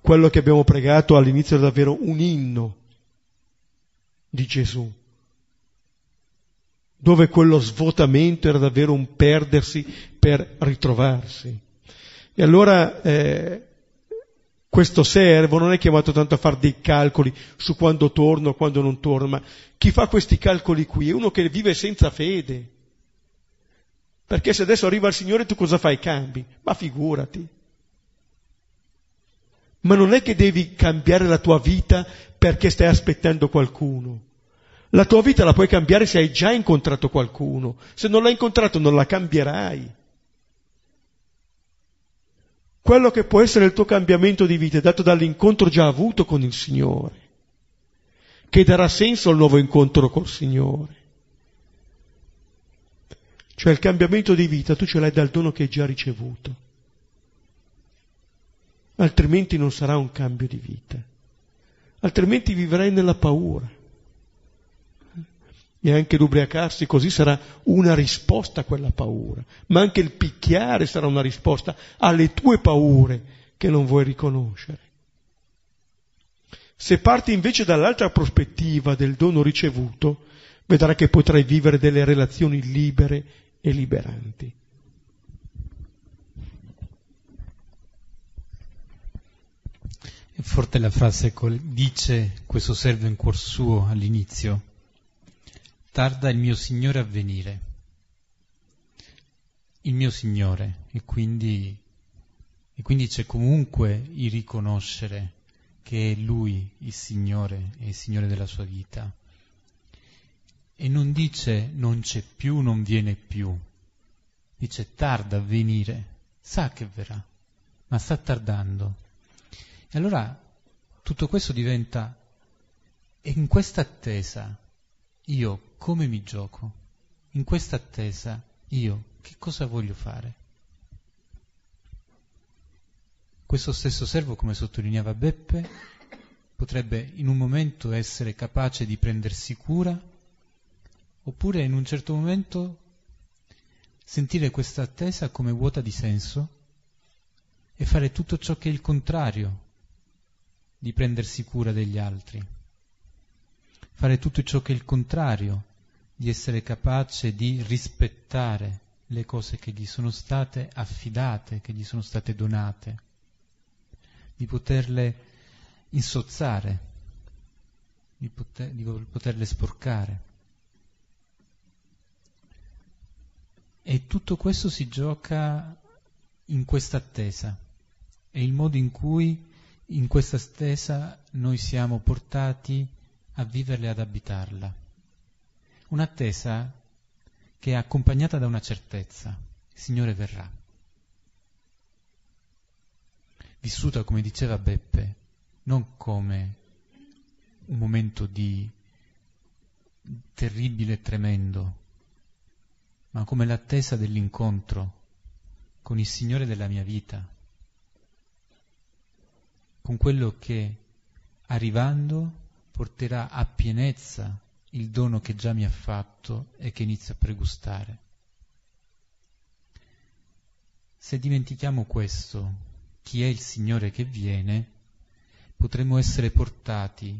quello che abbiamo pregato all'inizio è davvero un inno di Gesù, dove quello svuotamento era davvero un perdersi per ritrovarsi. E allora eh, questo servo non è chiamato tanto a fare dei calcoli su quando torno quando non torno, ma chi fa questi calcoli qui è uno che vive senza fede. Perché se adesso arriva il Signore tu cosa fai? Cambi? Ma figurati. Ma non è che devi cambiare la tua vita perché stai aspettando qualcuno. La tua vita la puoi cambiare se hai già incontrato qualcuno. Se non l'hai incontrato non la cambierai. Quello che può essere il tuo cambiamento di vita è dato dall'incontro già avuto con il Signore, che darà senso al nuovo incontro col Signore. Cioè il cambiamento di vita tu ce l'hai dal dono che hai già ricevuto, altrimenti non sarà un cambio di vita, altrimenti vivrai nella paura e anche l'ubriacarsi così sarà una risposta a quella paura, ma anche il picchiare sarà una risposta alle tue paure che non vuoi riconoscere. Se parti invece dall'altra prospettiva del dono ricevuto, vedrai che potrai vivere delle relazioni libere e liberanti. È forte la frase, dice questo servo in cuor suo all'inizio, tarda il mio Signore a venire. Il mio Signore, e quindi, e quindi c'è comunque il riconoscere che è Lui il Signore, è il Signore della sua vita. E non dice non c'è più, non viene più, dice tarda a venire, sa che verrà, ma sta tardando. E allora tutto questo diventa, e in questa attesa, io come mi gioco? In questa attesa io che cosa voglio fare? Questo stesso servo, come sottolineava Beppe, potrebbe in un momento essere capace di prendersi cura, oppure in un certo momento sentire questa attesa come vuota di senso e fare tutto ciò che è il contrario di prendersi cura degli altri fare tutto ciò che è il contrario, di essere capace di rispettare le cose che gli sono state affidate, che gli sono state donate, di poterle insozzare, di, poter, di poterle sporcare. E tutto questo si gioca in questa attesa, è il modo in cui in questa attesa noi siamo portati a viverla e ad abitarla. Un'attesa che è accompagnata da una certezza, il Signore verrà. Vissuta, come diceva Beppe, non come un momento di terribile e tremendo, ma come l'attesa dell'incontro con il Signore della mia vita, con quello che arrivando porterà a pienezza il dono che già mi ha fatto e che inizia a pregustare. Se dimentichiamo questo, chi è il Signore che viene, potremo essere portati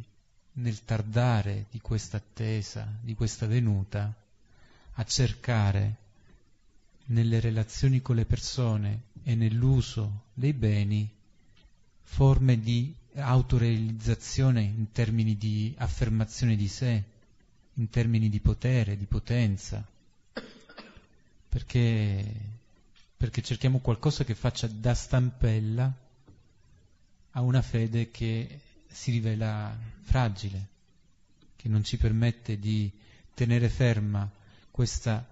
nel tardare di questa attesa, di questa venuta, a cercare nelle relazioni con le persone e nell'uso dei beni forme di autorealizzazione in termini di affermazione di sé, in termini di potere, di potenza, perché, perché cerchiamo qualcosa che faccia da stampella a una fede che si rivela fragile, che non ci permette di tenere ferma questa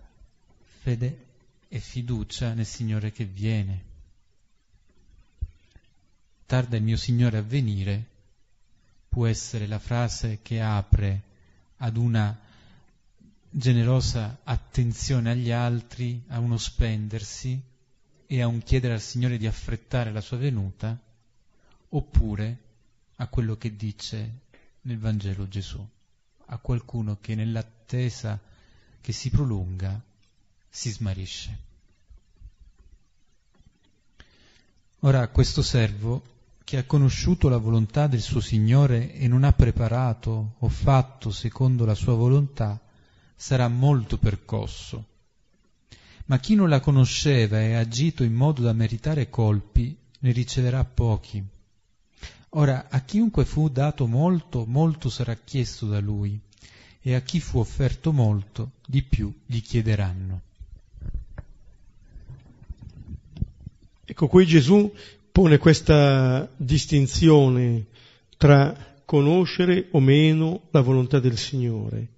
fede e fiducia nel Signore che viene. Tarda il mio Signore a venire può essere la frase che apre ad una generosa attenzione agli altri, a uno spendersi e a un chiedere al Signore di affrettare la sua venuta, oppure a quello che dice nel Vangelo Gesù, a qualcuno che nell'attesa che si prolunga si smarisce. Ora questo servo che ha conosciuto la volontà del suo Signore e non ha preparato o fatto secondo la sua volontà, sarà molto percosso. Ma chi non la conosceva e ha agito in modo da meritare colpi, ne riceverà pochi. Ora, a chiunque fu dato molto, molto sarà chiesto da lui, e a chi fu offerto molto, di più gli chiederanno. Ecco, qui Gesù pone questa distinzione tra conoscere o meno la volontà del Signore.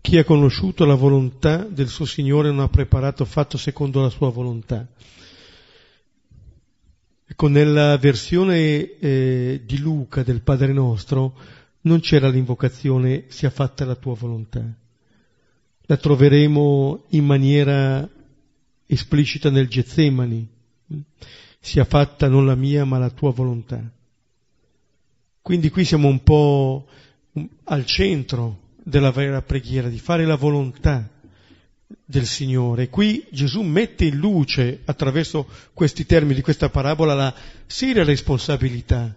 Chi ha conosciuto la volontà del suo Signore non ha preparato fatto secondo la sua volontà. Ecco, nella versione eh, di Luca del Padre nostro non c'era l'invocazione sia fatta la tua volontà. La troveremo in maniera esplicita nel Getsemani sia fatta non la mia ma la tua volontà. Quindi qui siamo un po' al centro della vera preghiera, di fare la volontà del Signore. Qui Gesù mette in luce, attraverso questi termini di questa parabola, la seria responsabilità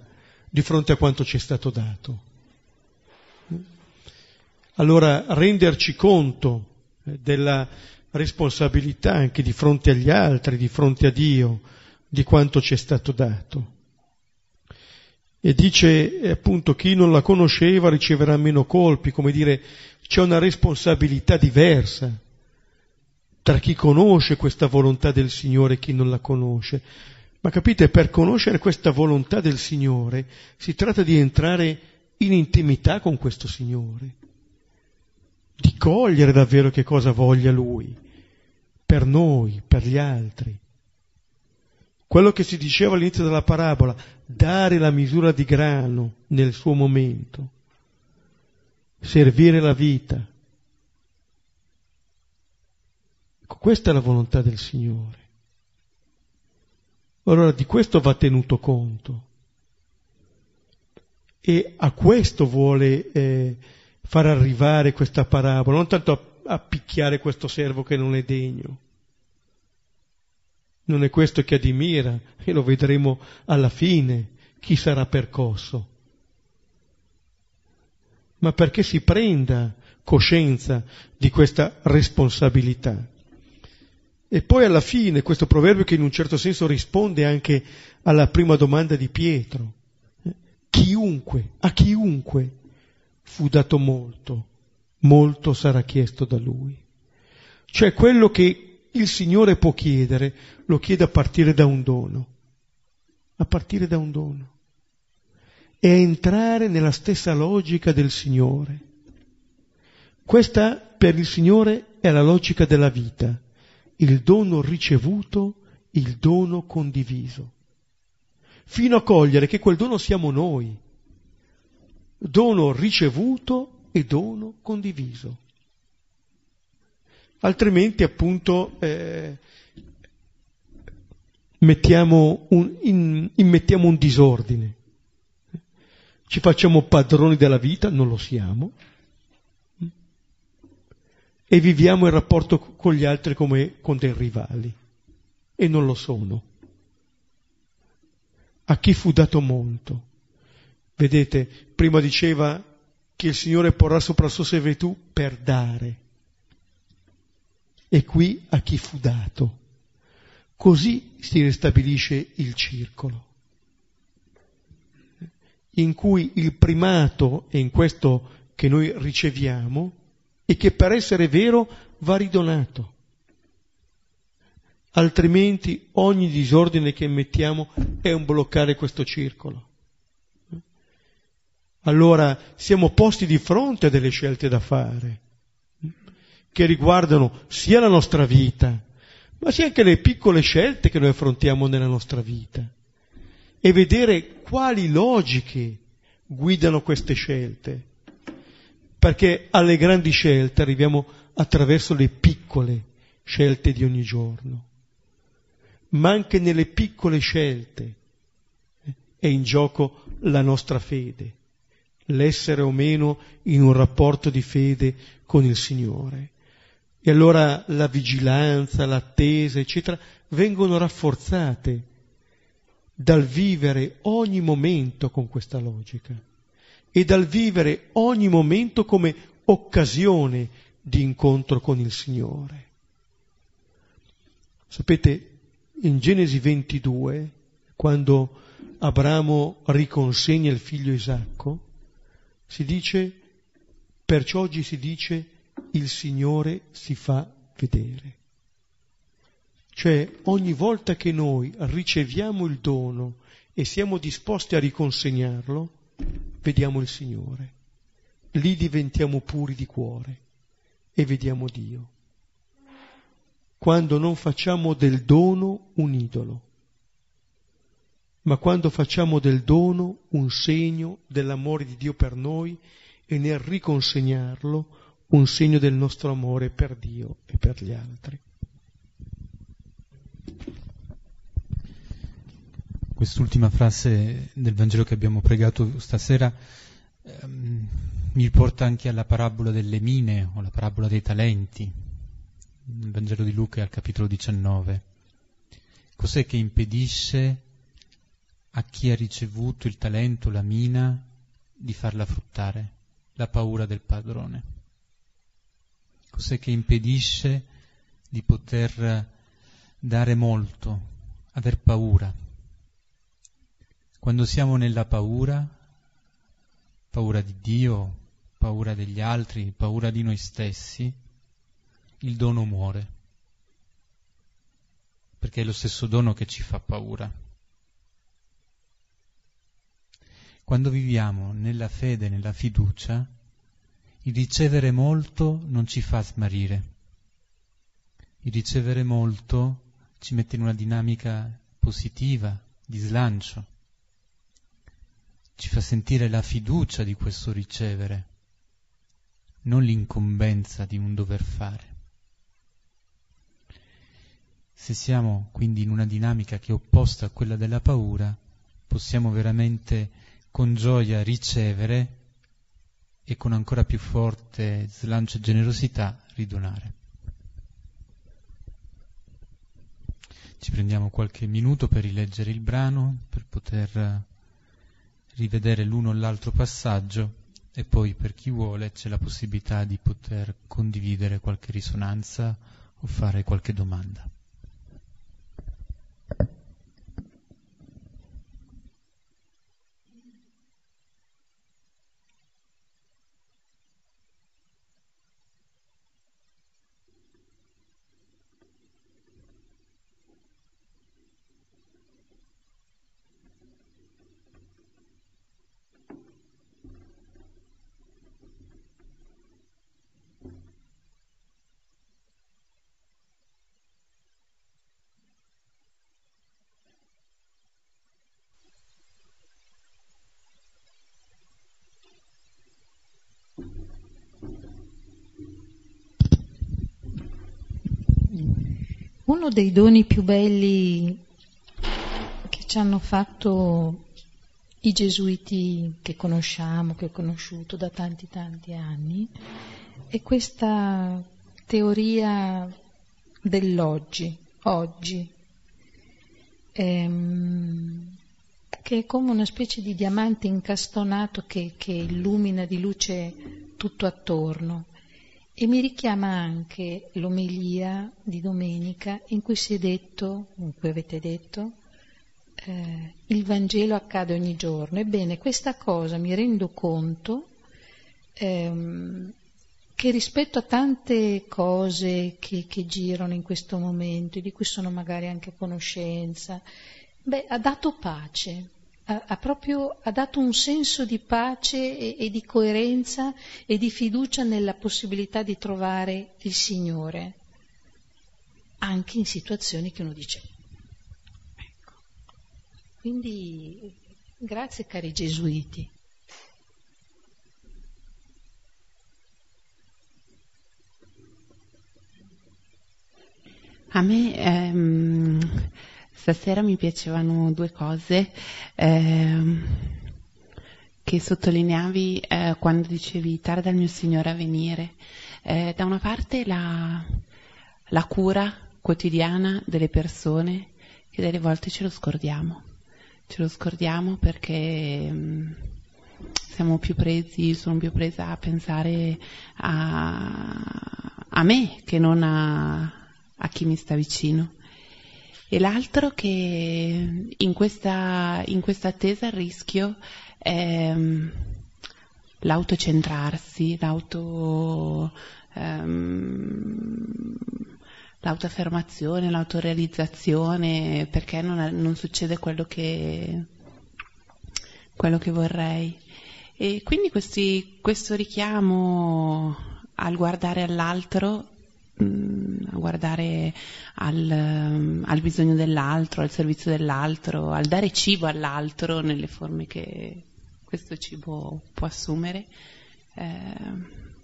di fronte a quanto ci è stato dato. Allora renderci conto della responsabilità anche di fronte agli altri, di fronte a Dio, di quanto ci è stato dato. E dice eh, appunto chi non la conosceva riceverà meno colpi, come dire c'è una responsabilità diversa tra chi conosce questa volontà del Signore e chi non la conosce. Ma capite, per conoscere questa volontà del Signore si tratta di entrare in intimità con questo Signore, di cogliere davvero che cosa voglia Lui per noi, per gli altri. Quello che si diceva all'inizio della parabola, dare la misura di grano nel suo momento, servire la vita. Ecco, questa è la volontà del Signore. Allora di questo va tenuto conto. E a questo vuole eh, far arrivare questa parabola, non tanto a a picchiare questo servo che non è degno. Non è questo che admira e lo vedremo alla fine chi sarà percosso. Ma perché si prenda coscienza di questa responsabilità. E poi alla fine questo proverbio che in un certo senso risponde anche alla prima domanda di Pietro. Chiunque, a chiunque fu dato molto, molto sarà chiesto da lui. Cioè quello che il Signore può chiedere, lo chiede a partire da un dono, a partire da un dono. E entrare nella stessa logica del Signore. Questa per il Signore è la logica della vita, il dono ricevuto, il dono condiviso, fino a cogliere che quel dono siamo noi, dono ricevuto e dono condiviso. Altrimenti appunto eh, mettiamo un, in, immettiamo un disordine. Ci facciamo padroni della vita, non lo siamo, e viviamo il rapporto con gli altri come con dei rivali, e non lo sono. A chi fu dato molto. Vedete, prima diceva che il Signore porrà sopra la sua servitù per dare. E qui a chi fu dato. Così si ristabilisce il circolo, in cui il primato, e in questo che noi riceviamo e che per essere vero va ridonato. Altrimenti ogni disordine che mettiamo è un bloccare questo circolo. Allora siamo posti di fronte a delle scelte da fare che riguardano sia la nostra vita, ma sia anche le piccole scelte che noi affrontiamo nella nostra vita. E vedere quali logiche guidano queste scelte, perché alle grandi scelte arriviamo attraverso le piccole scelte di ogni giorno, ma anche nelle piccole scelte è in gioco la nostra fede, l'essere o meno in un rapporto di fede con il Signore. E allora la vigilanza, l'attesa, eccetera, vengono rafforzate dal vivere ogni momento con questa logica e dal vivere ogni momento come occasione di incontro con il Signore. Sapete, in Genesi 22, quando Abramo riconsegna il figlio Isacco, si dice, perciò oggi si dice, il Signore si fa vedere. Cioè ogni volta che noi riceviamo il dono e siamo disposti a riconsegnarlo, vediamo il Signore. Lì diventiamo puri di cuore e vediamo Dio. Quando non facciamo del dono un idolo, ma quando facciamo del dono un segno dell'amore di Dio per noi e nel riconsegnarlo un segno del nostro amore per Dio e per gli altri. Quest'ultima frase del Vangelo che abbiamo pregato stasera ehm, mi porta anche alla parabola delle mine o alla parabola dei talenti, nel Vangelo di Luca al capitolo 19. Cos'è che impedisce a chi ha ricevuto il talento, la mina, di farla fruttare? La paura del padrone. Cos'è che impedisce di poter dare molto, aver paura? Quando siamo nella paura, paura di Dio, paura degli altri, paura di noi stessi, il dono muore, perché è lo stesso dono che ci fa paura. Quando viviamo nella fede, nella fiducia, il ricevere molto non ci fa smarrire. Il ricevere molto ci mette in una dinamica positiva, di slancio. Ci fa sentire la fiducia di questo ricevere, non l'incombenza di un dover fare. Se siamo quindi in una dinamica che è opposta a quella della paura, possiamo veramente con gioia ricevere e con ancora più forte slancio e generosità ridonare. Ci prendiamo qualche minuto per rileggere il brano, per poter rivedere l'uno o l'altro passaggio e poi per chi vuole c'è la possibilità di poter condividere qualche risonanza o fare qualche domanda. Uno dei doni più belli che ci hanno fatto i gesuiti che conosciamo, che ho conosciuto da tanti tanti anni, è questa teoria dell'oggi, oggi, ehm, che è come una specie di diamante incastonato che, che illumina di luce tutto attorno. E mi richiama anche l'omelia di domenica in cui si è detto, in cui avete detto, eh, il Vangelo accade ogni giorno. Ebbene, questa cosa mi rendo conto ehm, che rispetto a tante cose che, che, girano in questo momento, di cui sono magari anche a conoscenza, beh, ha dato pace, ha, proprio ha dato un senso di pace e, e di coerenza e di fiducia nella possibilità di trovare il Signore, anche in situazioni che uno dice. Ecco. Quindi grazie cari gesuiti. A me ehm, stasera mi piacevano due cose ehm, che sottolineavi eh, quando dicevi tarda il mio Signore a venire. Eh, da una parte la, la cura quotidiana delle persone che delle volte ce lo scordiamo. Ce lo scordiamo perché mh, mm, siamo più presi, sono più presa a pensare a, a me che non a, a chi mi sta vicino. E l'altro che in questa, in questa attesa il rischio è um, l'autocentrarsi, l'auto, um, l'autoaffermazione, l'autorealizzazione, perché non, non succede quello che, quello che vorrei. E quindi questi, questo richiamo al guardare all'altro Mm, a guardare al, mm, al, bisogno dell'altro, al servizio dell'altro, al dare cibo all'altro nelle forme che questo cibo può assumere, eh,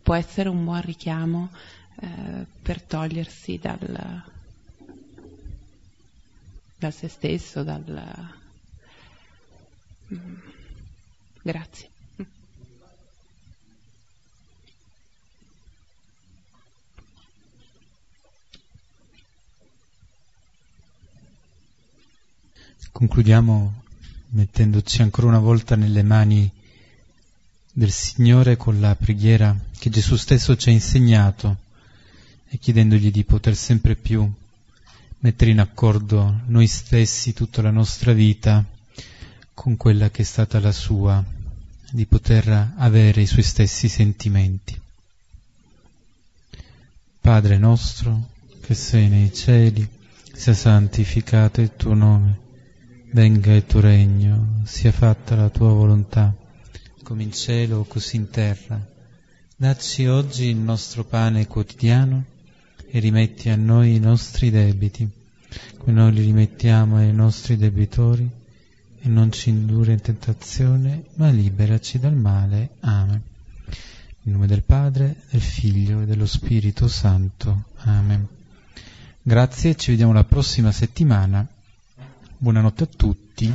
può essere un buon richiamo eh, per togliersi dal, dal se stesso, dal... Mm, grazie. Concludiamo mettendoci ancora una volta nelle mani del Signore con la preghiera che Gesù stesso ci ha insegnato e chiedendogli di poter sempre più mettere in accordo noi stessi, tutta la nostra vita, con quella che è stata la sua, di poter avere i suoi stessi sentimenti. Padre nostro, che sei nei cieli, sia santificato il tuo nome venga il tuo regno, sia fatta la tua volontà, come in cielo così in terra. Dacci oggi il nostro pane quotidiano e rimetti a noi i nostri debiti, come noi li rimettiamo ai nostri debitori, e non ci indurre in tentazione, ma liberaci dal male. Amen. In nome del Padre, del Figlio e dello Spirito Santo. Amen. Grazie, ci vediamo la prossima settimana Buonanotte a tutti